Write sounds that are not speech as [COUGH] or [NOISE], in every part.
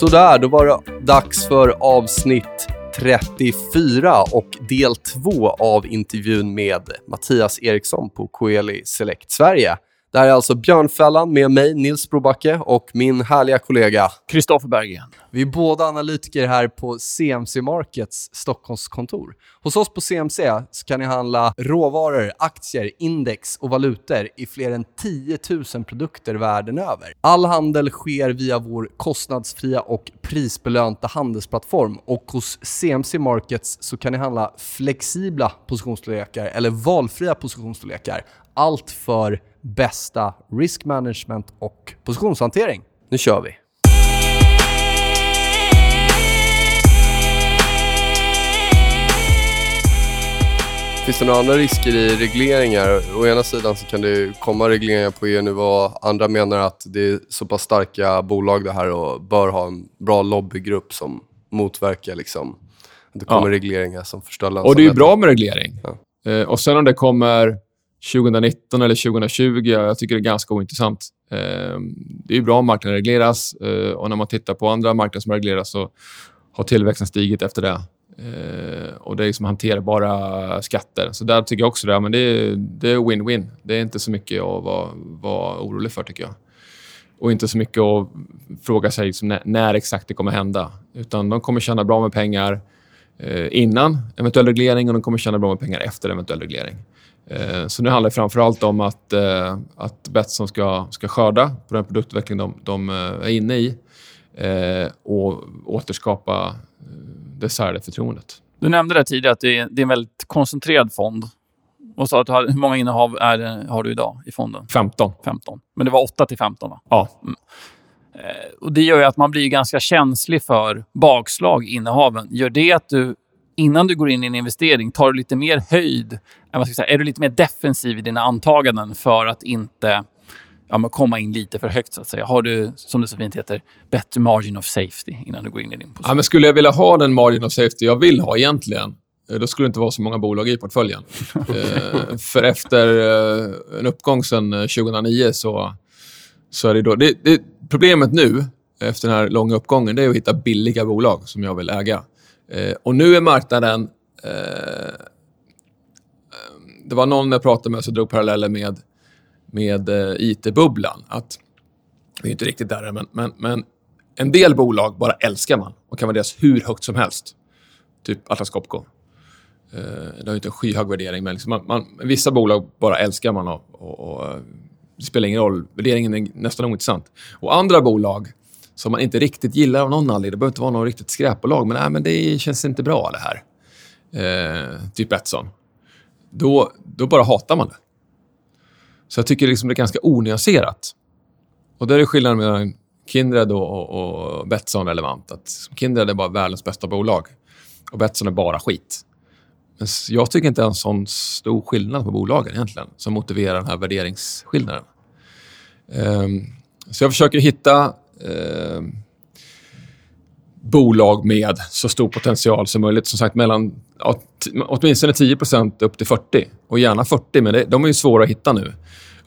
Sådär, då var det dags för avsnitt 34 och del 2 av intervjun med Mattias Eriksson på Coeli Select Sverige. Det här är alltså Björnfällan med mig, Nils Brobacke, och min härliga kollega Kristoffer Berggren. Vi är båda analytiker här på CMC Markets Stockholmskontor. Hos oss på CMC så kan ni handla råvaror, aktier, index och valutor i fler än 10 000 produkter världen över. All handel sker via vår kostnadsfria och prisbelönta handelsplattform och hos CMC Markets så kan ni handla flexibla positionsstorlekar eller valfria positionsstorlekar. Allt för bästa risk management och positionshantering. Nu kör vi! Finns det några andra risker i regleringar? Å ena sidan så kan det komma regleringar på EU-nivå. Andra menar att det är så pass starka bolag det här och bör ha en bra lobbygrupp som motverkar liksom, att det kommer ja. regleringar som förstör lönsamheten. Och det är ju bra med reglering. Ja. Eh, och sen om det kommer 2019 eller 2020, jag tycker det är ganska ointressant. Ehm, det är bra om marknaden regleras eh, och när man tittar på andra marknader som regleras så har tillväxten stigit efter det. Eh, och det är liksom hanterbara skatter. Så där tycker jag också det. Men det är, win-win. Det är inte så mycket att vara, vara orolig för, tycker jag. Och inte så mycket att fråga sig liksom när, när, exakt det kommer hända. Utan de kommer tjäna bra med pengar eh, innan eventuell reglering och de kommer tjäna bra med pengar efter eventuell reglering. Eh, så nu handlar det framför allt om att, eh, att Betsson ska, ska skörda på den produktutveckling de, de eh, är inne i och återskapa det särade förtroendet. Du nämnde det tidigare att det är, det är en väldigt koncentrerad fond. Och sa att har, hur många innehav är, har du idag i fonden? 15. 15. Men det var 8 till 15 va? Ja. Mm. Och det gör att man blir ganska känslig för bakslag i innehaven. Gör det att du innan du går in i en investering tar du lite mer höjd? Säga, är du lite mer defensiv i dina antaganden för att inte ja, komma in lite för högt så att säga? Har du, som det så fint heter, bättre margin of safety innan du går in i din position? Ja, men skulle jag vilja ha den margin of safety jag vill ha egentligen, eh, då skulle det inte vara så många bolag i portföljen. [LAUGHS] eh, för efter eh, en uppgång sedan 2009 eh, så, så är det då... Det, det, problemet nu, efter den här långa uppgången, det är att hitta billiga bolag som jag vill äga. Eh, och nu är marknaden... Eh, det var någon jag pratade med som drog paralleller med med eh, IT-bubblan. Att, vi är inte riktigt där men, men, men en del bolag bara älskar man och kan värderas hur högt som helst. Typ Atlas Copco. Eh, det har inte en skyhög värdering, men liksom man, man, vissa bolag bara älskar man och, och, och, eh, det spelar ingen roll. Värderingen är nästan ointressant. Och andra bolag som man inte riktigt gillar av någon anledning, det behöver inte vara något riktigt skräpbolag, men, nej, men det känns inte bra det här. Eh, typ Betsson. Då, då bara hatar man det. Så jag tycker liksom det är ganska onyanserat. Och där är skillnaden mellan Kindred och, och, och Betsson relevant. Att Kindred är bara världens bästa bolag och Betsson är bara skit. Men jag tycker inte det är en sån stor skillnad på bolagen egentligen som motiverar den här värderingsskillnaden. Um, så jag försöker hitta eh, bolag med så stor potential som möjligt. Som sagt, mellan åtminstone 10% upp till 40 och gärna 40, men det, de är ju svåra att hitta nu.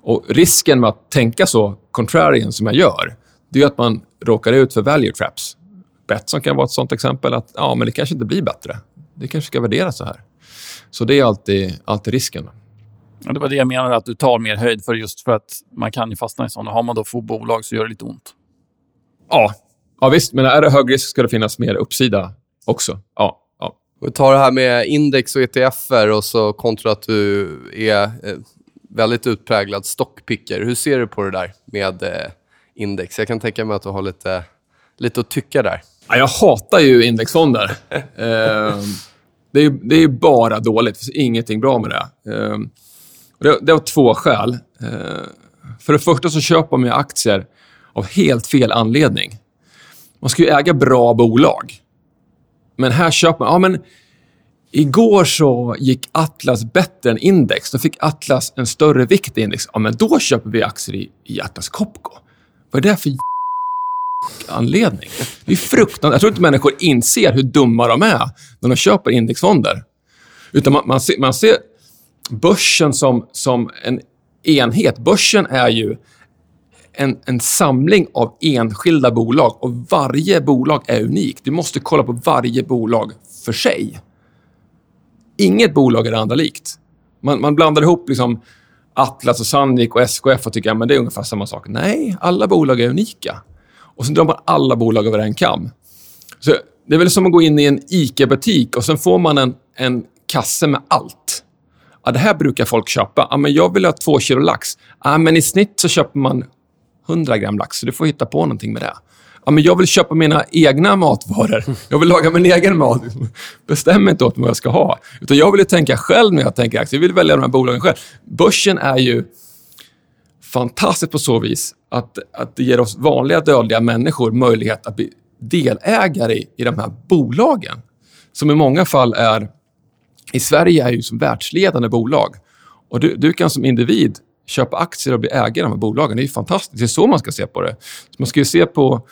Och Risken med att tänka så contrarian som jag gör, det är att man råkar ut för value traps. Betsson kan vara ett sånt exempel. att ja, men Det kanske inte blir bättre. Det kanske ska värderas så här. Så det är alltid, alltid risken. Ja, det var det jag menade, att du tar mer höjd för just för att man kan ju fastna i sådana. Har man då få bolag så gör det lite ont. Ja, ja visst. Men är det hög risk ska det finnas mer uppsida också. Ja, ja. Vi tar det här med index och ETFer och så kontra att du är eh, väldigt utpräglad stockpicker. Hur ser du på det där med eh, index? Jag kan tänka mig att du har lite, lite att tycka där. Ja, jag hatar ju indexfonder. [LAUGHS] eh, det, är, det är bara dåligt. Det finns ingenting bra med det. Eh, det, det har två skäl. Eh, för det första så köper man aktier av helt fel anledning. Man ska ju äga bra bolag. Men här köper man... Ja, men Igår så gick Atlas bättre än index. Då fick Atlas en större vikt i index. Ja, men då köper vi aktier i, i Atlas Copco. Vad är det för anledning? Det är fruktansvärt. Jag tror inte människor inser hur dumma de är när de köper indexfonder. Utan man, man, ser, man ser börsen som, som en enhet. Börsen är ju en, en samling av enskilda bolag och varje bolag är unikt. Du måste kolla på varje bolag för sig. Inget bolag är det andra likt. Man, man blandar ihop liksom Atlas, och Sandvik och SKF och tycker att det är ungefär samma sak. Nej, alla bolag är unika. Och sen drar man alla bolag över en kam. Så det är väl som att gå in i en ICA-butik och sen får man en, en kasse med allt. Ja, det här brukar folk köpa. Ja, men jag vill ha två kilo lax. Ja, men I snitt så köper man 100 gram lax, så du får hitta på någonting med det. Ja, men jag vill köpa mina egna matvaror. Jag vill laga min egen mat. Bestäm inte åt mig vad jag ska ha. Utan jag vill tänka själv när jag tänker aktier. Jag vill välja de här bolagen själv. Börsen är ju fantastiskt på så vis att, att det ger oss vanliga dödliga människor möjlighet att bli delägare i, i de här bolagen. Som i många fall är... I Sverige är ju som världsledande bolag. Och du, du kan som individ köpa aktier och bli ägare i de här bolagen. Det är fantastiskt. Det är så man ska se på det. Så man ska ju se på...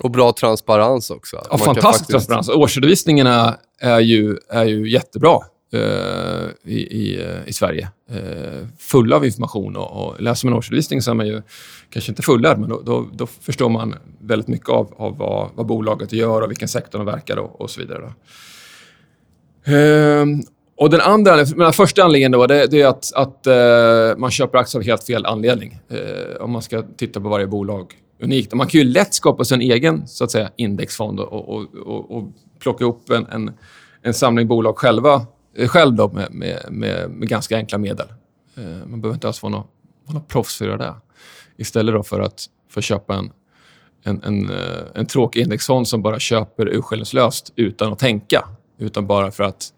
Och bra transparens också. Ja, fantastisk faktiskt... transparens. Årsredovisningarna är ju, är ju jättebra uh, i, i, i, Sverige. Uh, fulla av information. Och, och läser man årsredovisning så är man ju kanske inte fullärd, men då, då, då, förstår man väldigt mycket av, av vad, vad, bolaget gör och vilken sektor de verkar och, och så vidare. Uh, och den andra, den första anledningen då, det, det är att, att uh, man köper aktier av helt fel anledning. Uh, om man ska titta på varje bolag unikt. Och man kan ju lätt skapa sig en egen så att säga, indexfond och, och, och, och plocka upp en, en, en, samling bolag själva, eh, själv då, med, med, med, med ganska enkla medel. Uh, man behöver inte alls vara någon, vara någon proffs för att göra det. Istället då för att, för att köpa en, en, en, en tråkig indexfond som bara köper urskillningslöst utan att tänka. Utan bara för att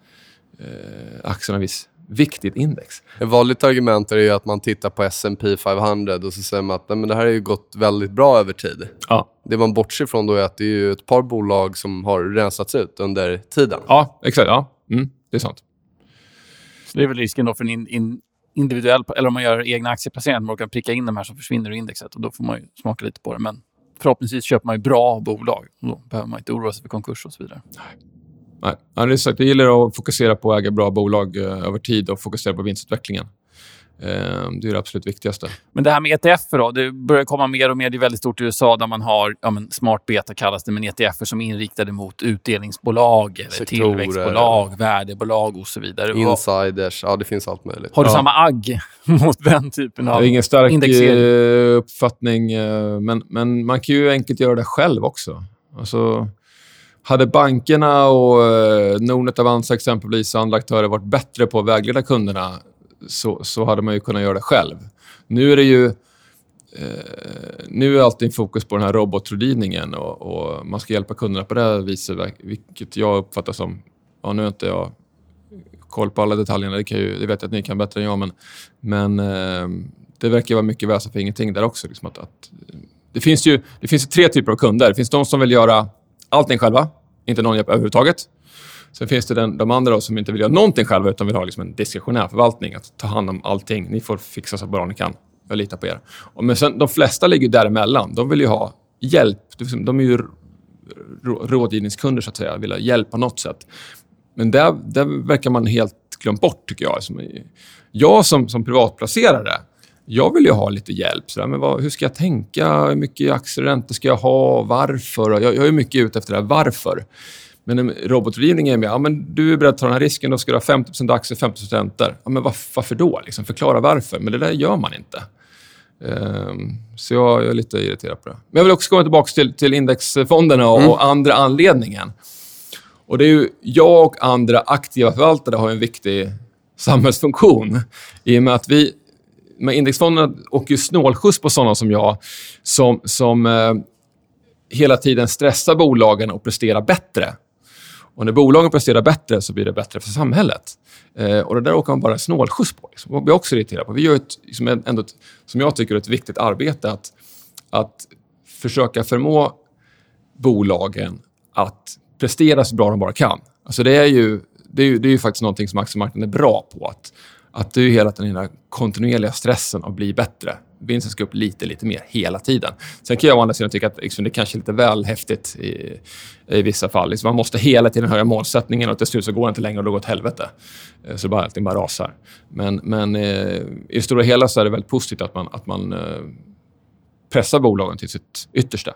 eh, aktierna viss viktigt index. Ett vanligt argument är ju att man tittar på S&P 500 och så säger man att nej, men det här har ju gått väldigt bra över tid. Ja. Det man bortser från då är att det är ett par bolag som har rensats ut under tiden. Ja, exakt. Ja. Mm, det är sant. Så det är väl risken då för en in, in, individuell, eller om man gör egna aktieplaceringar, man kan pricka in de här som försvinner ur indexet och då får man smaka lite på det. Men förhoppningsvis köper man ju bra bolag då behöver man inte oroa sig för konkurs och så vidare. Nej. Nej, ja, det är sagt, jag gillar att fokusera på att äga bra bolag eh, över tid och fokusera på vinstutvecklingen. Eh, det är det absolut viktigaste. Men det här med ETF då? Det börjar komma mer och mer. Det är väldigt stort i USA där man har ja, men smart beta kallas det, men ETF som är inriktade mot utdelningsbolag, eller tillväxtbolag, värdebolag och så vidare. Insiders. Ja, det finns allt möjligt. Har du ja. samma agg [LAUGHS] mot den typen av Det är ingen stark indexering? Eh, uppfattning, men, men man kan ju enkelt göra det själv också. Alltså, hade bankerna och eh, Nordnet Avanza exempelvis och andra aktörer varit bättre på att vägleda kunderna så, så hade man ju kunnat göra det själv. Nu är det ju... Eh, nu är allting fokus på den här robotrådgivningen och, och, man ska hjälpa kunderna på det viset, vilket jag uppfattar som... Ja, nu har inte jag koll på alla detaljerna, det, kan ju, det vet jag att ni kan bättre än jag, men, men eh, det verkar vara mycket väsen för ingenting där också. Liksom att, att, det finns ju det finns tre typer av kunder. Det finns de som vill göra allting själva. Inte någon hjälp överhuvudtaget. Sen finns det den, de andra då, som inte vill göra någonting själva utan vill ha liksom en diskretionär förvaltning. Att ta hand om allting. Ni får fixa så bra ni kan. Jag litar på er. Och men sen, de flesta ligger däremellan. De vill ju ha hjälp. De är ju rådgivningskunder, så att säga. Vill ha hjälp på något sätt. Men där, där verkar man helt glömt bort, tycker jag. Jag som, som privatplacerare jag vill ju ha lite hjälp. Så där, men vad, hur ska jag tänka? Hur mycket aktieräntor ska jag ha? Varför? Jag, jag är mycket ute efter det här varför. Men robotrådgivning är med. Ja, men du är beredd att ta den här risken. Då ska du ha 50 aktier, 50 räntor. Ja, men var, varför då? Liksom, förklara varför. Men det där gör man inte. Um, så jag, jag, är lite irriterad på det. Men jag vill också komma tillbaka till, till indexfonderna och, mm. och andra anledningen. Och det är ju, jag och andra aktiva förvaltare har en viktig samhällsfunktion. I och med att vi men indexfonderna åker ju snålskjuts på sådana som jag som, som eh, hela tiden stressar bolagen att prestera bättre. Och när bolagen presterar bättre så blir det bättre för samhället. Eh, och Det där åker man bara snålskjuts på. Liksom. Och blir också irriterad på. Vi gör ett, liksom ändå ett, som jag tycker, ett viktigt arbete att, att försöka förmå bolagen att prestera så bra de bara kan. Alltså det, är ju, det, är ju, det är ju faktiskt någonting som aktiemarknaden är bra på. Att att du hela tiden den kontinuerliga stressen att bli bättre. Vinsten ska upp lite, lite mer hela tiden. Sen kan jag å andra sidan tycka att liksom, det kanske är lite väl häftigt i, i vissa fall. Liksom, man måste hela tiden höja målsättningen och till slut så går det inte längre och då går det åt helvete. Eh, så bara, allting bara rasar. Men, men eh, i det stora hela så är det väldigt positivt att man, att man eh, bolagen till sitt yttersta.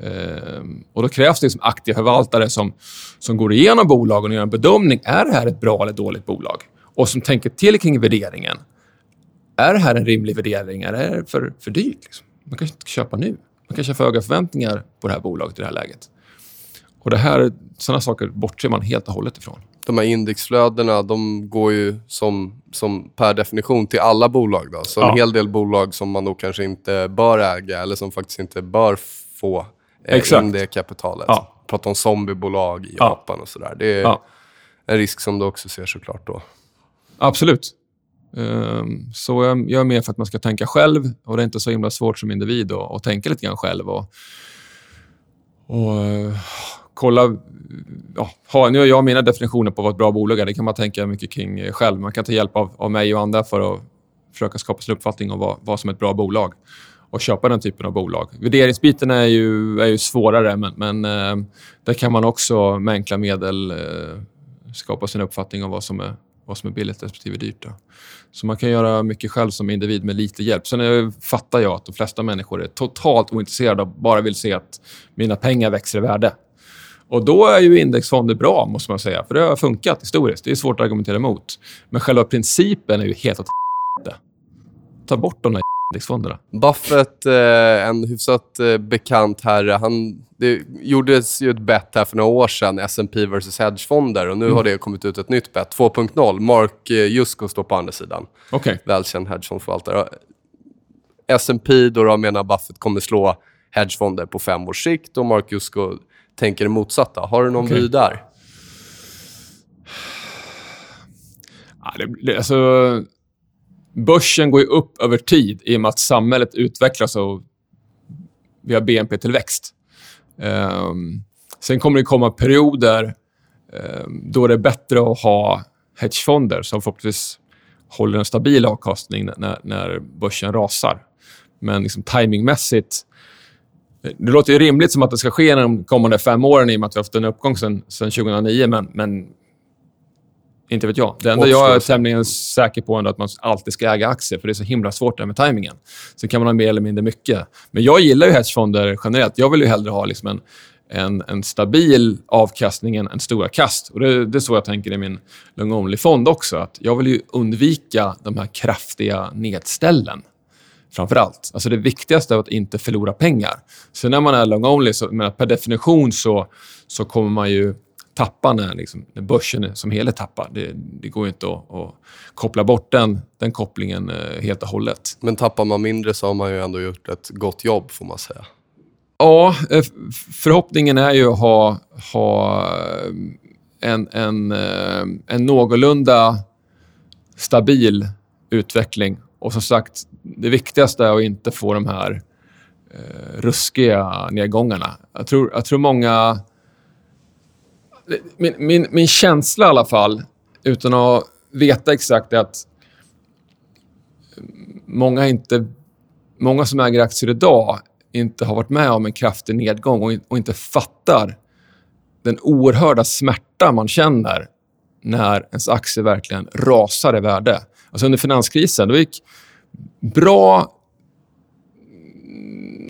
Eh, och Då krävs det liksom aktiva förvaltare som, som går igenom bolagen och gör en bedömning. Är det här ett bra eller dåligt bolag? Och som tänker till kring värderingen. Är det här en rimlig värdering? Är det för, för dyrt? Liksom? Man kanske inte köpa nu. Man kanske har för höga förväntningar på det här bolaget i det här läget. Och det här, Sådana saker bortser man helt och hållet ifrån. De här indexflödena de går ju som, som per definition till alla bolag. Då. Så ja. en hel del bolag som man då kanske inte bör äga eller som faktiskt inte bör få eh, in det kapitalet. Ja. Prata om zombiebolag i ja. Japan och sådär. Det är ja. en risk som du också ser såklart då. Absolut. Um, så jag, jag är med för att man ska tänka själv och det är inte så himla svårt som individ att, att tänka lite grann själv. Och, och uh, kolla... Ja, ha, nu har jag mina definitioner på vad ett bra bolag är. Det kan man tänka mycket kring eh, själv. Man kan ta hjälp av, av mig och andra för att försöka skapa sig en uppfattning om vad, vad som är ett bra bolag och köpa den typen av bolag. Värderingsbiten är ju, är ju svårare, men, men eh, där kan man också med enkla medel eh, skapa sin uppfattning om vad som är, vad som är billigt respektive dyrt. Då. Så man kan göra mycket själv som individ med lite hjälp. Sen är, fattar jag att de flesta människor är totalt ointresserade och bara vill se att mina pengar växer i värde. Och då är ju indexfonder bra, måste man säga. För det har funkat historiskt. Det är svårt att argumentera emot. Men själva principen är ju helt åt Ta bort de där indexfonderna. Buffett, eh, en hyfsat eh, bekant herre, han, det gjordes ju ett bett här för några år sedan, S&P versus hedgefonder. Och nu mm. har det kommit ut ett nytt bett, 2.0. Mark eh, Jusko står på andra sidan. Okay. Välkänd hedgefondförvaltare. S&P då, då menar Buffett kommer slå hedgefonder på fem års sikt och Mark Jusko tänker det motsatta. Har du någon okay. vy där? Ja, det, det, alltså, börsen går ju upp över tid i och med att samhället utvecklas och vi har BNP-tillväxt. Um, ehm, sen kommer det komma perioder um, då det är bättre att ha hedgefonder som förhoppningsvis håller en stabil avkastning när, när börsen rasar. Men liksom timingmässigt eh, det låter ju rimligt som att det ska ske de kommande fem åren i och med att vi har haft en uppgång sen 2009, men, men inte vet jag. Det enda jag är tämligen säker på är att man alltid ska äga aktier, för det är så himla svårt där med tajmingen. Sen kan man ha mer eller mindre mycket. Men jag gillar ju hedgefonder generellt. Jag vill ju hellre ha liksom en, en, en stabil avkastning än en stora kast. Och det, det är så jag tänker i min long only-fond också. Att jag vill ju undvika de här kraftiga nedställen framför allt. Alltså det viktigaste är att inte förlora pengar. Så när man är long only, så, men per definition så, så kommer man ju tappa när, liksom, när börsen som helhet tappar. Det, det går inte att, att, koppla bort den, den kopplingen eh, helt och hållet. Men tappar man mindre så har man ju ändå gjort ett gott jobb, får man säga. Ja, eh, förhoppningen är ju att ha, ha eh, en, en, en någorlunda stabil utveckling. Och som sagt, det viktigaste är att inte få de här eh, ruskiga nedgångarna. Jag tror, jag tror många... Min, min, min känsla i alla fall, utan att veta exakt, är att många, inte, många som äger aktier idag inte har varit med om en kraftig nedgång och, och inte fattar den oerhörda smärta man känner när ens aktier verkligen rasar i värde. Alltså under finanskrisen då gick bra,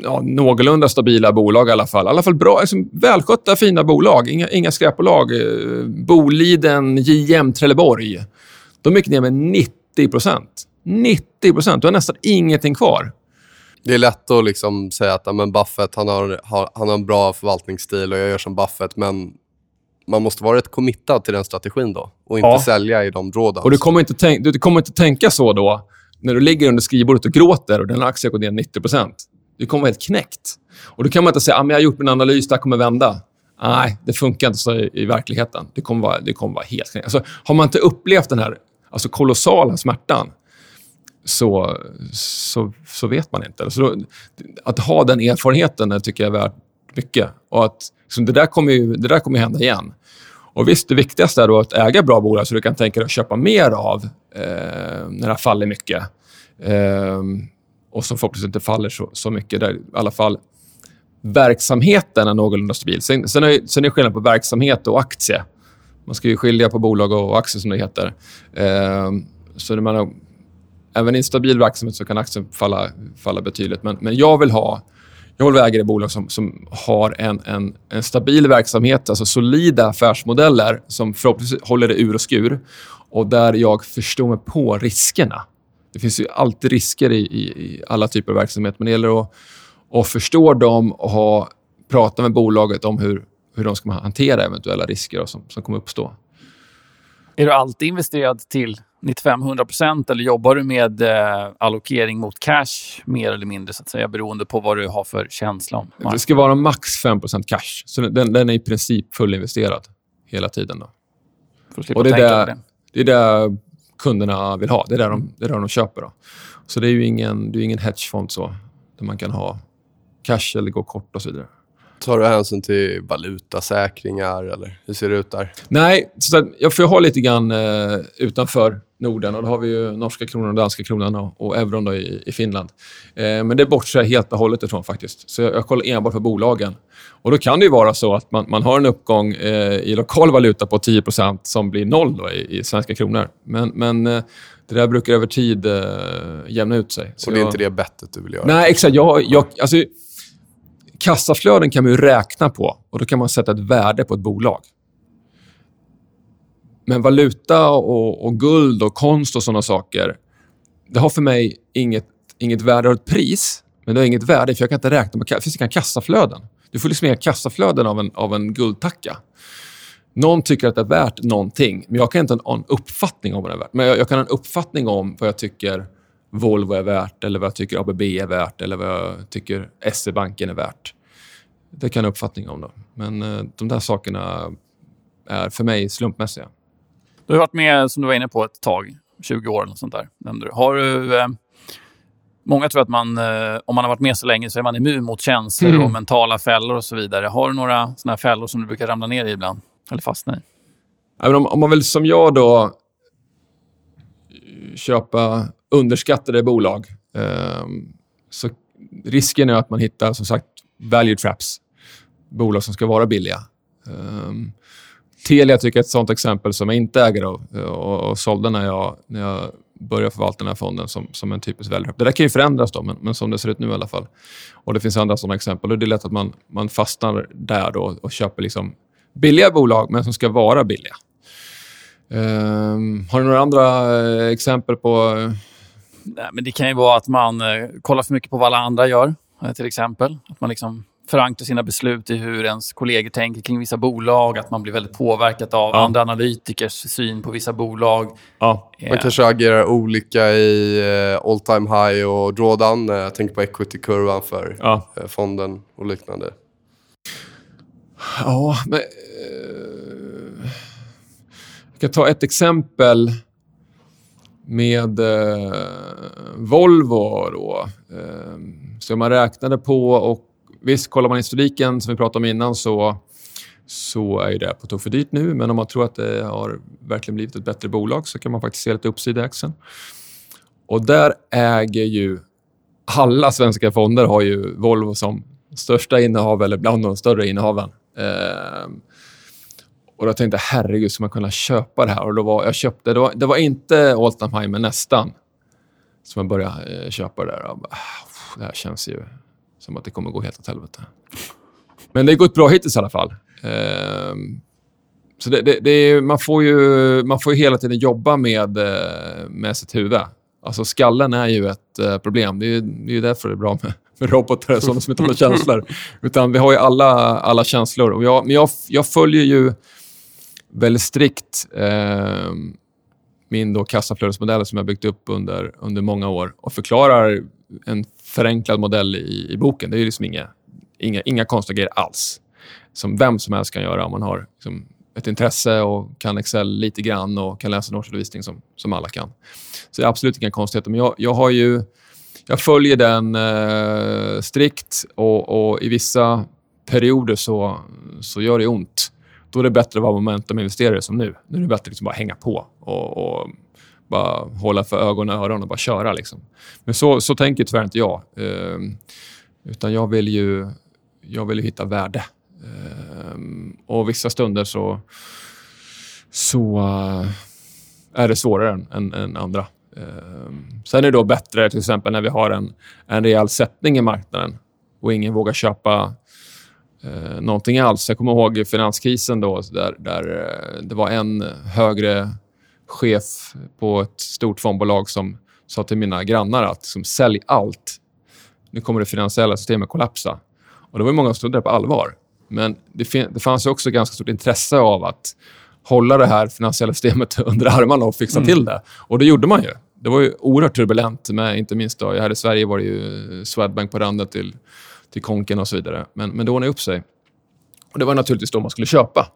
ja, någorlunda stabila bolag i alla fall. I alla fall bra, liksom välskötta, fina bolag. Inga, inga skräpbolag. Eh, Boliden, JM, Trelleborg. De gick ner med 90 90 Du har nästan ingenting kvar. Det är lätt att liksom säga att men Buffett han har, har, han har en bra förvaltningsstil och jag gör som Buffett, men man måste vara rätt committad till den strategin då och inte ja. sälja i de råden. Och du kommer, inte tänk, du kommer inte tänka så då när du ligger under skrivbordet och gråter och den aktien går ner 90 du kommer vara helt knäckt. Och Då kan man inte säga ah, att jag har gjort min analys, det här kommer vända. Nej, det funkar inte så i, i verkligheten. Det kommer vara, det kommer vara helt knäckt. Alltså, har man inte upplevt den här alltså, kolossala smärtan så, så, så vet man inte. Alltså, då, att ha den erfarenheten tycker jag är värt mycket. Och att, liksom, det, där kommer ju, det där kommer hända igen. Och visst, det viktigaste är då att äga bra bolag så du kan tänka dig att köpa mer av eh, när det faller mycket. Eh, och som förhoppningsvis inte faller så, så mycket. Där, I alla fall verksamheten är någorlunda stabil. Sen, sen, är, sen är det skillnad på verksamhet och aktie. Man ska ju skilja på bolag och aktier, som det heter. Eh, så när man även i en stabil verksamhet så kan aktien falla, falla betydligt. Men, men jag vill ha jag vill äga det bolag som, som har en, en, en stabil verksamhet, alltså solida affärsmodeller som förhoppningsvis håller det ur och skur och där jag förstår mig på riskerna. Det finns ju alltid risker i, i, i alla typer av verksamhet, men det gäller att, att förstå dem och ha, prata med bolaget om hur, hur de ska hantera eventuella risker som, som kommer uppstå. Är du alltid investerad till 95-100 eller jobbar du med eh, allokering mot cash mer eller mindre så att säga beroende på vad du har för känsla om? Det ska vara max 5% cash. Så den, den är i princip fullinvesterad hela tiden. Då. Och det, är där, det. det är det kunderna vill ha. Det är där de, det är där de köper. Då. Så det är ju ingen, det är ingen hedgefond så, där man kan ha cash eller gå kort och så vidare. Tar du hänsyn till valutasäkringar eller hur ser det ut där? Nej, så jag får ha lite grann eh, utanför Norden. och Då har vi ju norska kronan, och danska kronan och, och euron då i, i Finland. Eh, men det bortser jag helt och hållet ifrån faktiskt. Så jag, jag kollar enbart på bolagen. Och Då kan det ju vara så att man, man har en uppgång eh, i lokal valuta på 10% som blir noll då, i, i svenska kronor. Men, men eh, det där brukar över tid eh, jämna ut sig. Så och det är jag... inte det bettet du vill göra? Nej, exakt. Jag, jag, alltså, kassaflöden kan man ju räkna på och då kan man sätta ett värde på ett bolag. Men valuta och, och guld och konst och såna saker, det har för mig inget, inget värde. och ett pris, men det har inget värde för jag kan inte räkna med... Det finns inga kassaflöden. Du får liksom inga kassaflöden av en, av en guldtacka. Någon tycker att det är värt någonting, men jag kan inte ha en uppfattning om vad det är värt. Men jag, jag kan ha en uppfattning om vad jag tycker Volvo är värt, eller vad jag tycker ABB är värt, eller vad jag tycker SE-banken är värt. Det kan jag ha uppfattning om. Då. Men eh, de där sakerna är för mig slumpmässiga. Du har varit med, som du var inne på, ett tag. 20 år eller sånt där. Har du... Eh, många tror att man, eh, om man har varit med så länge så är man immun mot känslor mm. och mentala fällor och så vidare. Har du några såna fällor som du brukar ramla ner i ibland? Eller fastna i? Ja, om, om man vill som jag då köpa underskattade bolag ehm, så risken är att man hittar som sagt value traps. Bolag som ska vara billiga. Ehm, Telia tycker jag är ett sånt exempel som jag inte äger och, och, och sålde när jag, när jag började förvalta den här fonden som, som en typisk value trap. Det där kan ju förändras då, men, men som det ser ut nu i alla fall. Och Det finns andra sådana exempel. Och det är lätt att man, man fastnar där då och köper liksom billiga bolag, men som ska vara billiga. Um, har du några andra eh, exempel på... Nej, men det kan ju vara att man uh, kollar för mycket på vad alla andra gör, till exempel. Att man liksom förankra sina beslut i hur ens kollegor tänker kring vissa bolag, att man blir väldigt påverkad av ja. andra analytikers syn på vissa bolag. Ja. Man eh. kanske agerar olika i uh, all time high och drawdown. Jag tänker på equity-kurvan för ja. uh, fonden och liknande. Ja, men... Jag kan ta ett exempel med eh, Volvo. Då. Eh, så man räknade på och visst, kollar man historiken som vi pratade om innan så, så är det på tok för dyrt nu. Men om man tror att det har verkligen blivit ett bättre bolag så kan man faktiskt se lite uppsida i aktien. Och där äger ju alla svenska fonder har ju Volvo som största innehav eller bland de större innehaven. Eh, och då tänkte jag, herregud, ska man kunna köpa det här? Och då var, jag köpte, det var, det var inte Altenheim, men nästan. som jag började eh, köpa det där. Och bara, ah, det här känns ju som att det kommer gå helt åt helvete. Men det har gått bra hittills i alla fall. Ehm, så det, det, det är, man, får ju, man får ju hela tiden jobba med, eh, med sitt huvud. Alltså skallen är ju ett eh, problem. Det är, det är ju därför det är bra med, med robotar, sådana som inte har känslor. Utan vi har ju alla, alla känslor. Och jag, men jag, jag följer ju väldigt strikt eh, min då kassaflödesmodell som jag byggt upp under, under många år och förklarar en förenklad modell i, i boken. Det är liksom inga, inga, inga konstiga grejer alls. Som vem som helst kan göra om man har liksom, ett intresse och kan Excel lite grann och kan läsa en årsredovisning som, som alla kan. Så det är absolut inga konstigheter. Men jag, jag, har ju, jag följer den eh, strikt och, och, i vissa perioder så, så gör det ont. Då är det bättre att vara momentuminvesterare som nu. Nu är det bättre att liksom bara hänga på och, och bara hålla för ögon och öron och bara köra. Liksom. Men så, så tänker tyvärr inte jag. Eh, utan jag vill ju jag vill hitta värde. Eh, och vissa stunder så, så uh, är det svårare än, än, än andra. Ehm, sen är det då bättre till exempel när vi har en, en rejäl sättning i marknaden och ingen vågar köpa eh, någonting alls. Jag kommer ihåg finanskrisen då, där, där eh, det var en högre chef på ett stort fondbolag som sa till mina grannar att liksom, sälj allt. Nu kommer det finansiella systemet kollapsa. Och det var många som trodde det på allvar. Men det, det fanns också ganska stort intresse av att hålla det här finansiella systemet [LAUGHS] under armarna och fixa mm. till det. Och det gjorde man ju. Det var ju oerhört turbulent med, inte minst då, här i Sverige var det ju Swedbank på randen till, till konken och så vidare. Men, men det ordnade upp sig. Och det var naturligtvis då man skulle köpa.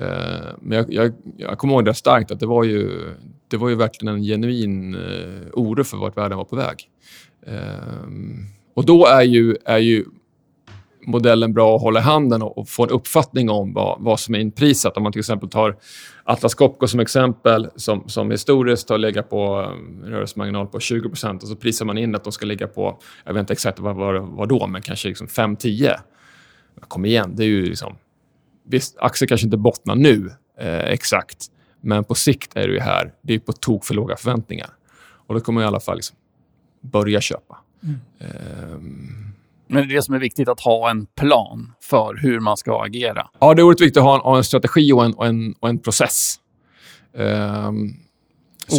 Eh, men jag, jag, jag kommer ihåg det starkt att det var ju, det var ju verkligen en genuin eh, oro för vart världen var på väg. Eh, och då är ju, är ju modellen bra att hålla i handen och, och få en uppfattning om vad, vad som är inprisat. Om man till exempel tar Atlas Copco som exempel, som, som historiskt har legat på en rörelsemarginal på 20% och så prisar man in att de ska ligga på, jag vet inte exakt vad, vad, vad då, men kanske liksom 5-10. Kom igen, det är ju liksom... Visst, aktier kanske inte bottnar nu eh, exakt, men på sikt är det ju här. Det är på tok för låga förväntningar. Och då kommer man i alla fall liksom börja köpa. Mm. Um, men det är det som är viktigt, att ha en plan för hur man ska agera. Ja, det är oerhört viktigt att ha en, ha en strategi och en, och en, och en process. Um,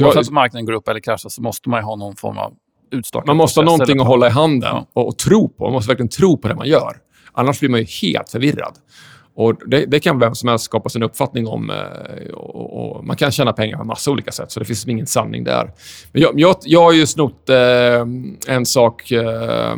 Oavsett om marknaden går upp eller kraschar så måste man ha någon form av utstakad Man måste ha någonting att hålla i handen ja. och, och, tro på. Man måste verkligen tro på det man gör. Annars blir man ju helt förvirrad. Och det, det kan vem som helst skapa sin uppfattning om. Eh, och, och, man kan tjäna pengar på massa olika sätt, så det finns ingen sanning där. Men jag, jag, jag har ju snott eh, en sak eh,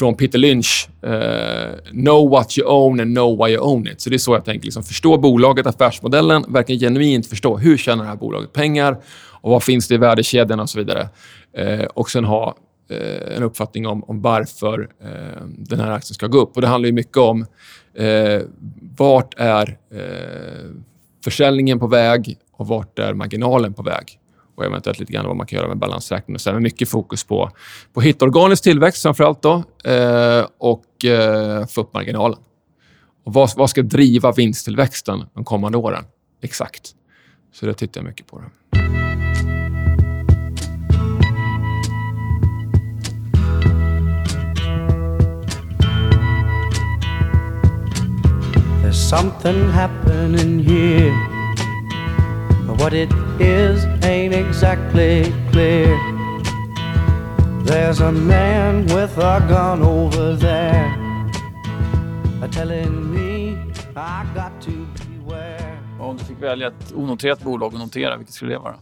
från Peter Lynch. Uh, know what you own and know why you own it. Så det är så jag tänker. Liksom, förstå bolaget, affärsmodellen, verkligen genuint förstå hur tjänar det här bolaget pengar och vad finns det i värdekedjan och så vidare. Uh, och sen ha uh, en uppfattning om, om varför den här aktien ska gå upp. Och Det handlar ju mycket om vart är försäljningen på väg och vart är marginalen på väg och eventuellt lite grann vad man kan göra med balansräkningen. Och sen med mycket fokus på, på hitta organisk tillväxt framför då, eh, och eh, få upp marginalen. Och vad, vad ska driva vinsttillväxten de kommande åren? Exakt. Så det tittar jag mycket på. Det. There's something happening here What it is ain't exactly clear. There's a man with a gun over there telling me I got to beware. Om du fick välja ett onoterat bolag att notera, vilket skulle det vara?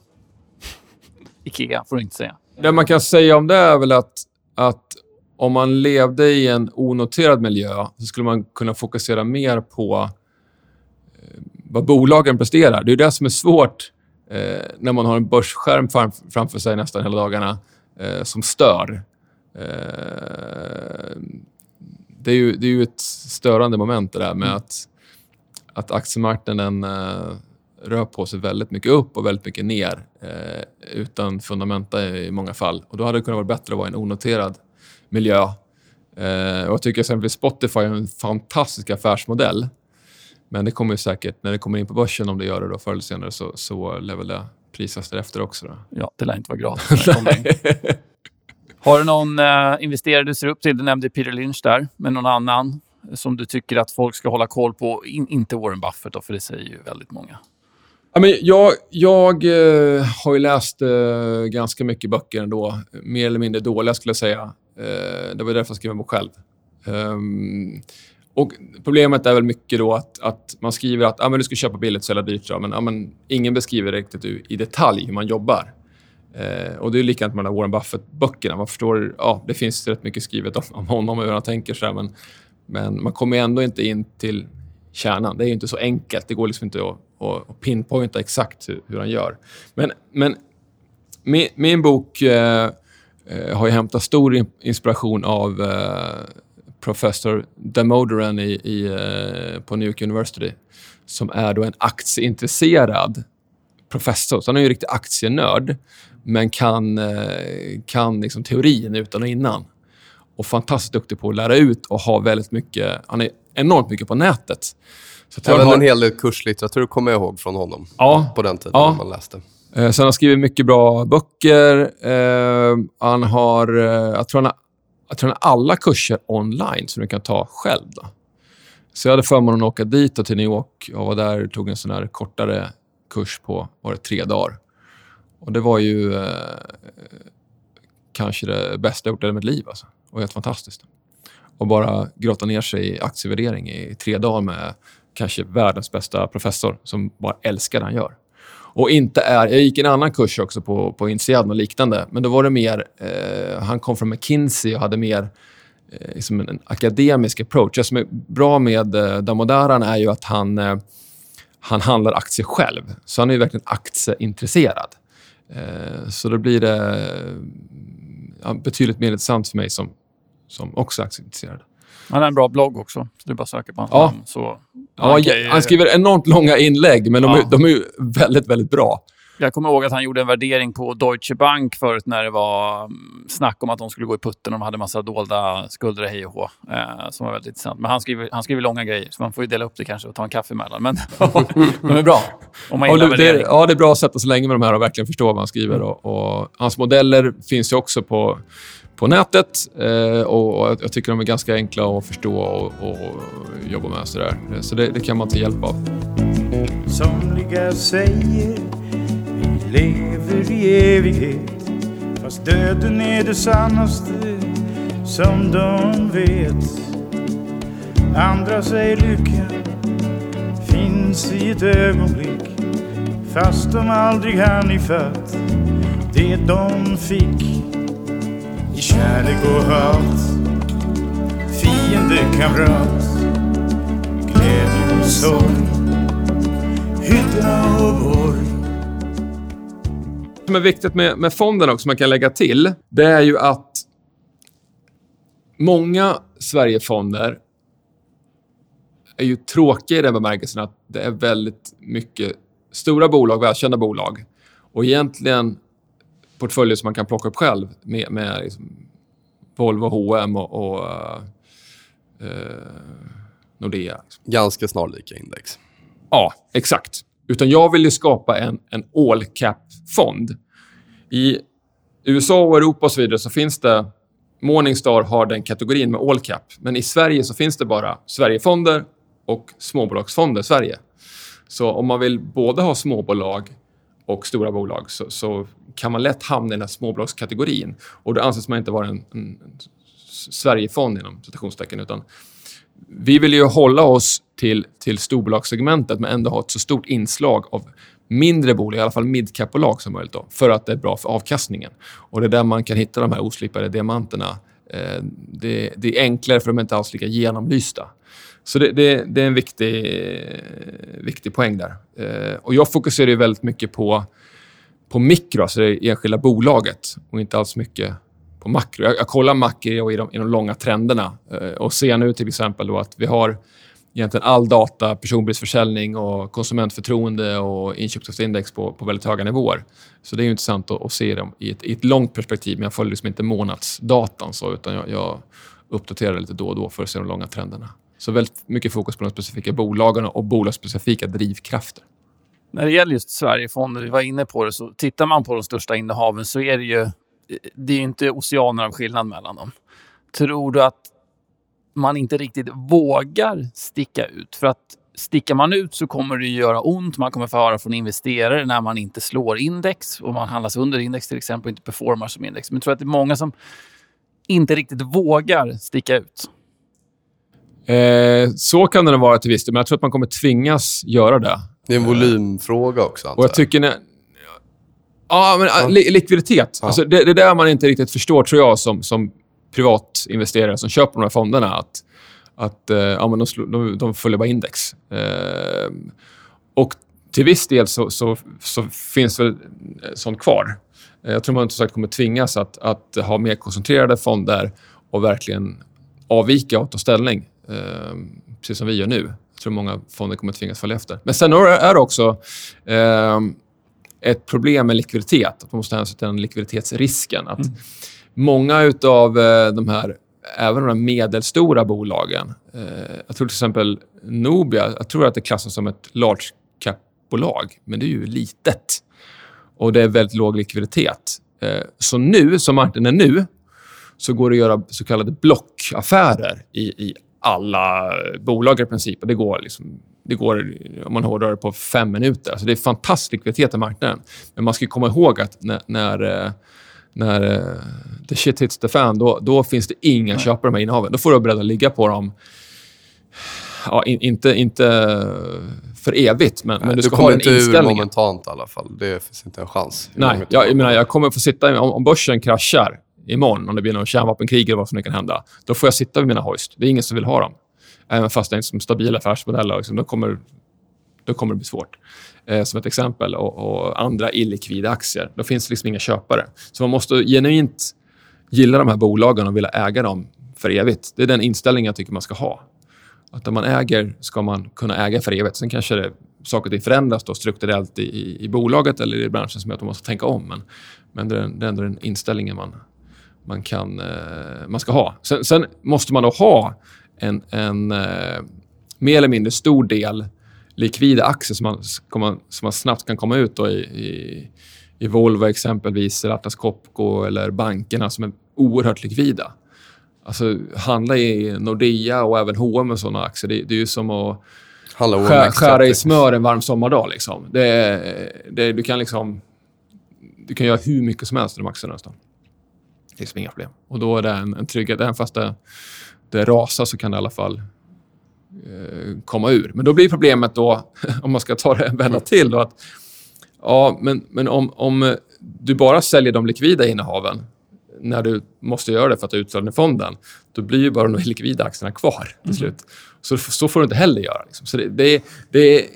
[LAUGHS] Ikea får du inte säga. Det man kan säga om det är väl att, att om man levde i en onoterad miljö så skulle man kunna fokusera mer på vad bolagen presterar. Det är det som är svårt eh, när man har en börsskärm fram, framför sig nästan hela dagarna eh, som stör. Eh, det, är ju, det är ju ett störande moment det där med mm. att, att aktiemarknaden eh, rör på sig väldigt mycket upp och väldigt mycket ner eh, utan fundamenta i många fall. Och Då hade det kunnat vara bättre att vara i en onoterad miljö. Eh, och jag tycker exempelvis Spotify är en fantastisk affärsmodell men det kommer säkert, när det kommer in på börsen, om det gör det då förr eller senare, så, så lär väl det prisas därefter också. Då. Ja, det lär inte vara gratis när det [LAUGHS] kommer in. Har du någon uh, investerare du ser upp till? Du nämnde Peter Lynch där, men någon annan som du tycker att folk ska hålla koll på? In, inte Warren Buffett, då, för det säger ju väldigt många. Ja, men jag jag uh, har ju läst uh, ganska mycket böcker ändå. Mer eller mindre dåliga, skulle jag säga. det var därför jag skrev en bok själv. Um, och Problemet är väl mycket då att, att man skriver att ah, men du ska köpa billigt och sälja dyrt. Men, ah, men ingen beskriver riktigt i detalj hur man jobbar. Eh, och Det är likadant med Warren Buffett-böckerna. Man förstår, ja, det finns rätt mycket skrivet om, om honom och hur han tänker. Så men, men man kommer ändå inte in till kärnan. Det är inte så enkelt. Det går liksom inte att, att pinpointa exakt hur, hur han gör. Men, men min, min bok eh, eh har ju hämtat stor inspiration av eh, professor Damodaran i, i, eh, på New York University som är då en aktieintresserad professor. Så han är ju riktig aktienörd, men kan, eh, kan liksom teorin utan och innan. Och fantastiskt duktig på att lära ut och ha väldigt mycket... Han är enormt mycket på nätet. Så Även har... en hel del kurslitteratur kommer jag ihåg från honom ja, på den tiden ja. man läste. Eh, sen har han skrivit mycket bra böcker. Han har, jag, tror han har, jag tror alla kurser online som du kan ta själv. Då. Så jag hade förmånen att åka dit och till New York och var där och tog en sån här kortare kurs på var det tre dagar. Och Det var ju eh, kanske det bästa jag gjort i mitt liv. Alltså. Och helt fantastiskt. Och bara grotta ner sig i aktievärdering i tre dagar med kanske världens bästa professor som bara älskar det han gör. Och inte är... Jag gick en annan kurs också på, på INSEAD och liknande, men då var det mer... Eh, han kom från McKinsey och hade mer eh, liksom en, en akademisk approach. Det som är bra med eh, Damodaran är ju att han, eh, han handlar aktier själv. Så han är verkligen aktieintresserad. Eh, så då blir det ja, betydligt mer intressant för mig som, som också är aktieintresserad. Han har en bra blogg också. Så du bara söker på hans Ja. namn. Så, Ja, Okej, han skriver enormt långa inlägg, men de, Ja. är, de är väldigt, väldigt bra. Jag kommer ihåg att han gjorde en värdering på Deutsche Bank förut när det var mm, snack om att de skulle gå i putten och de hade massa dolda skulder hej och hå. Eh, som var väldigt intressant. Men han skriver, han skriver långa grejer, så man får ju dela upp det kanske och ta en kaffe emellan. Men [LAUGHS] de är bra. Om man Ja, det, det, ja, det är bra att sätta sig länge med de här och verkligen förstå vad han skriver. Och, och hans modeller finns ju också på, på nätet. Eh, och, och jag tycker de är ganska enkla att förstå och, och jobba med. Så, där. så det, det kan man ta hjälp av. Somliga säger vi lever i evighet Fast döden är det sannaste som de vet Andra säger lyckan finns i ett ögonblick Fast de aldrig hann ifatt det de fick i kärlek och hat. Fiende, kamrat. Glädje och sorg. Hydda och borg. Det som är viktigt med, med fonden också, som man kan lägga till, det är ju att många Sverigefonder är ju tråkiga i den bemärkelsen att det är väldigt mycket stora bolag, välkända bolag. Och egentligen portföljer som man kan plocka upp själv med, med liksom Volvo, H&M och, och eh, Nordea. Liksom. Ganska snarlika index. Ja, exakt. Utan jag vill ju skapa en, en all cap-fond. I USA och Europa och så vidare så finns det... Morningstar har den kategorin med all cap. Men i Sverige så finns det bara Sverigefonder och småbolagsfonder i Sverige. Så om man vill både ha småbolag och stora bolag så, så kan man lätt hamna i den här småbolagskategorin. Och då anses man inte vara en, en, en Sverigefond inom citationstecken. Utan vi vill ju hålla oss till, till storbolagssegmentet men ändå ha ett så stort inslag av mindre bolag, i alla fall midcap-bolag som möjligt, då, för att det är bra för avkastningen. Och Det är där man kan hitta de här oslipade diamanterna. Eh, det, det är enklare för de är inte alls lika genomlysta. Så det, det, det är en viktig, viktig poäng där. Eh, och jag fokuserar ju väldigt mycket på, på mikro, alltså det enskilda bolaget och inte alls mycket på makro. Jag, jag kollar makro i de, i de långa trenderna eh, och ser nu till exempel då att vi har egentligen all data, personbilsförsäljning och konsumentförtroende och inköpskraftsindex på, på väldigt höga nivåer. Så det är ju intressant att, att se dem i ett, i ett långt perspektiv. Men jag följer liksom inte månadsdatan så, utan jag, jag uppdaterar lite då och då för att se de långa trenderna. Så väldigt mycket fokus på de specifika bolagen och bolagsspecifika drivkrafter. När det gäller just Sverigefonder, vi var inne på det, så tittar man på de största innehaven så är det ju det är inte oceaner av skillnad mellan dem. Tror du att man inte riktigt vågar sticka ut? För att stickar man ut så kommer det göra ont. Man kommer få höra från investerare när man inte slår index och man handlas under index till exempel och inte performar som index. Men jag tror att det är många som inte riktigt vågar sticka ut. Eh, så kan det vara till viss del, men jag tror att man kommer tvingas göra det. Det är en volymfråga också, antar Och jag tycker... När, ja, men ja. Li likviditet. Ja. Alltså, det, det är där man inte riktigt förstår, tror jag, som, som privatinvesterare som köper de här fonderna. Att, att eh, ja, men de, de, de följer bara index. Eh, och till viss del så, så, så finns väl sånt kvar. Eh, Jag tror man som sagt kommer tvingas att, att ha mer koncentrerade fonder och verkligen avvika och ta ställning. Eh, precis som vi gör nu. Jag tror många fonder kommer tvingas följa efter. Men sen är det också eh, ett problem med likviditet. Att man måste hänsyn till den likviditetsrisken. Att Många av de här, även de här medelstora bolagen, eh, jag tror till exempel Nobia, jag tror att det klassas som ett large cap-bolag, men det är ju litet. och det är väldigt låg likviditet. Eh, så nu, som marknaden är nu, så går det att göra så kallade blockaffärer i, i alla bolag i princip. Och det går, liksom, det går, om man hårdrar det, på fem minuter. Alltså det är fantastisk likviditet i marknaden. Men man ska komma ihåg att när, när, eh, när uh, the shit hits the fan, då, då finns det inga Nej. köpare de här innehaven. Då får du vara beredd att ligga på dem ja, in, inte, inte för evigt, men, men du ska ha den inställningen. Du kommer inte ur momentant i alla fall. Det finns inte en chans. Nej, jag, jag, menar, jag kommer få sitta... Om, om börsen kraschar imorgon, om det blir någon kärnvapenkrig eller vad som nu kan hända, då får jag sitta vid mina hoist. Det är ingen som vill ha dem. Även fast det är en stabil affärsmodell. Liksom, då, kommer, då kommer det bli svårt. Eh, som ett exempel. Och, och, andra illikvida aktier. Då finns det liksom inga köpare. Så man måste genuint gilla de här bolagen och vilja äga dem för evigt. Det är den inställningen jag tycker man ska ha. Att när man äger ska man kunna äga för evigt. Sen kanske det, saker och ting förändras då strukturellt i, i, i bolaget eller i branschen som gör att man måste tänka om. Men, men det, är, det är ändå den inställningen man, man, kan, eh, man ska ha. Sen, sen, måste man då ha en, en eh, mer eller mindre stor del likvida aktier som man, som man, snabbt kan komma ut i, i, i Volvo exempelvis, eller Atlas Copco eller bankerna som är oerhört likvida. Alltså, handla i Nordea och även H&M och såna aktier, det, det är ju som att skär, skära i smör en varm sommardag. Liksom. Det, det, du kan liksom... Du kan göra hur mycket som helst i de aktierna nästan. Liksom inga problem. Och då är det en, en trygghet. Även fast det, det rasar så kan det i alla fall eh, komma ur. Men då blir problemet då, [LAUGHS] om man ska ta det en vända till, då, att ja, men, men om, om du bara säljer de likvida innehaven när du måste göra det för att ta ut i fonden, då blir ju bara de likvida aktierna kvar till mm. Så, så får du inte heller göra. Liksom. Så det, det, det,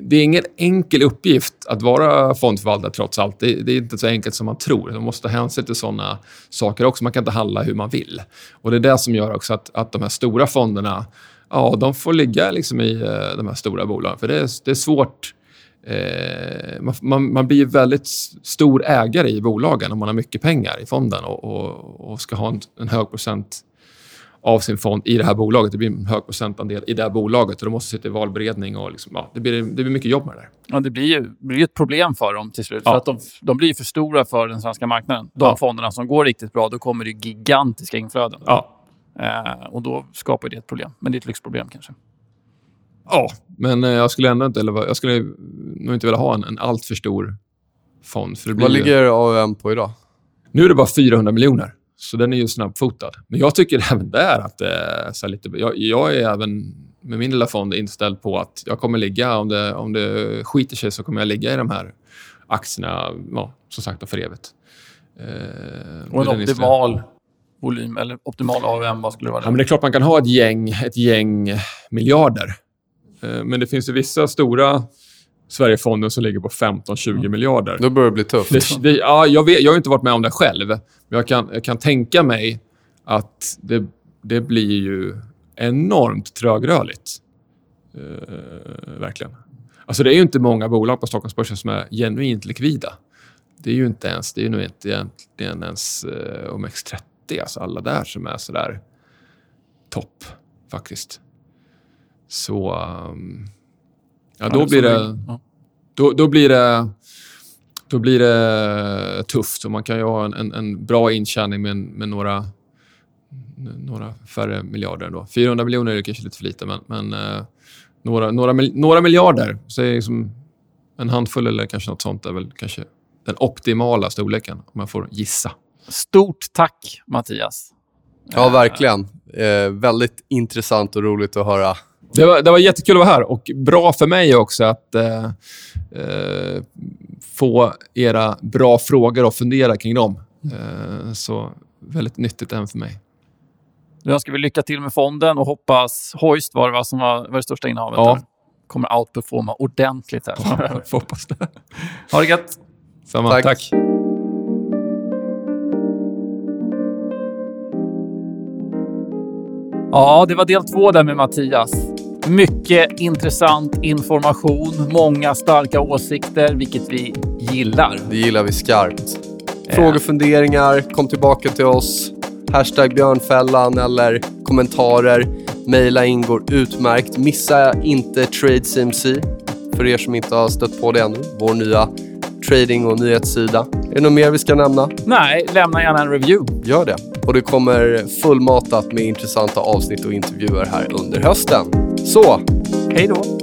det, är ingen enkel uppgift att vara fondförvaltare trots allt. Det, det, är inte så enkelt som man tror. Man måste ta hänsyn till såna saker också. Man kan inte handla hur man vill. Och Det är det som gör också att, att de här stora fonderna ja, de får ligga liksom i eh, de här stora bolagen. För det är, det är svårt Eh, man, man, man, blir väldigt stor ägare i bolagen om man har mycket pengar i fonden och, och, och ska ha en, en, hög procent av sin fond i det här bolaget. Det blir en hög procentandel i det här bolaget och då måste sitta i valberedning. Och liksom, ja, det, blir, det blir mycket jobb med det där. Ja, det blir ju blir ett problem för dem till slut. Ja. För att de, de blir för stora för den svenska marknaden. De ja. fonderna som går riktigt bra, då kommer det gigantiska inflöden. Ja. Eh, och då skapar det ett problem. Men det är ett lyxproblem kanske. Ja, men eh, jag skulle ändå inte, eller jag skulle nog inte vilja ha en, en allt för stor fond. För Vad ligger AUM på idag? Nu är det bara 400 miljoner, så den är ju snabbfotad. Men jag tycker [LAUGHS] även där att det är så lite... Jag, jag, är även med min lilla fond inställd på att jag kommer ligga, om det, om det skiter sig, så kommer jag ligga i de här aktierna, ja, som sagt, för evigt. Eh, och en optimal volym, eller optimal AUM, vad skulle det vara? Ja, men det är klart man kan ha ett gäng, ett gäng miljarder Eh, men det finns ju vissa stora Sverigefonder som ligger på 15-20 mm. miljarder. Då börjar det bli tufft. Det, det, ja, jag, vet, jag har inte varit med om det själv, men jag kan, jag kan tänka mig att det, det blir ju enormt trögrörligt. Uh, verkligen. Alltså det är ju inte många bolag på Stockholmsbörsen som är genuint likvida. Det är ju inte ens, det är nog inte egentligen ens uh, OMX30, alltså alla där som är sådär topp faktiskt. Så... Um, ja, då, blir det, då, då, blir det... Då blir det tufft. Och man kan ju ha en, en, en bra intjäning med, med några, några färre miljarder. Då. 400 miljoner är kanske lite för lite, men, men uh, några, några, några miljarder, så är liksom en handfull eller kanske något sånt, är väl kanske den optimala storleken, om jag får gissa. Stort tack, Mattias. Ja, verkligen. Eh, väldigt intressant och roligt att höra det var, det var jättekul att vara här och bra för mig också att eh, eh, få era bra frågor och fundera kring dem. Eh, så väldigt nyttigt även för mig. Nu önskar vi lycka till med fonden och hoppas Hoist var det, va, som var, var det största innehavet. Ja. Där. Kommer outperforma ordentligt här. Ja, hoppas det. Ha det gött. Samma. Tack. Tack. Ja, det var del två där med Mattias. Mycket intressant information, många starka åsikter, vilket vi gillar. Det gillar vi skarpt. Frågor, funderingar, kom tillbaka till oss. Hashtag björnfällan eller kommentarer. Maila in går utmärkt. Missa inte TradeCMC för er som inte har stött på det ännu. Vår nya trading och nyhetssida. Är det något mer vi ska nämna? Nej, lämna gärna en review. Gör det. Och det kommer fullmatat med intressanta avsnitt och intervjuer här under hösten. Så, Hej då!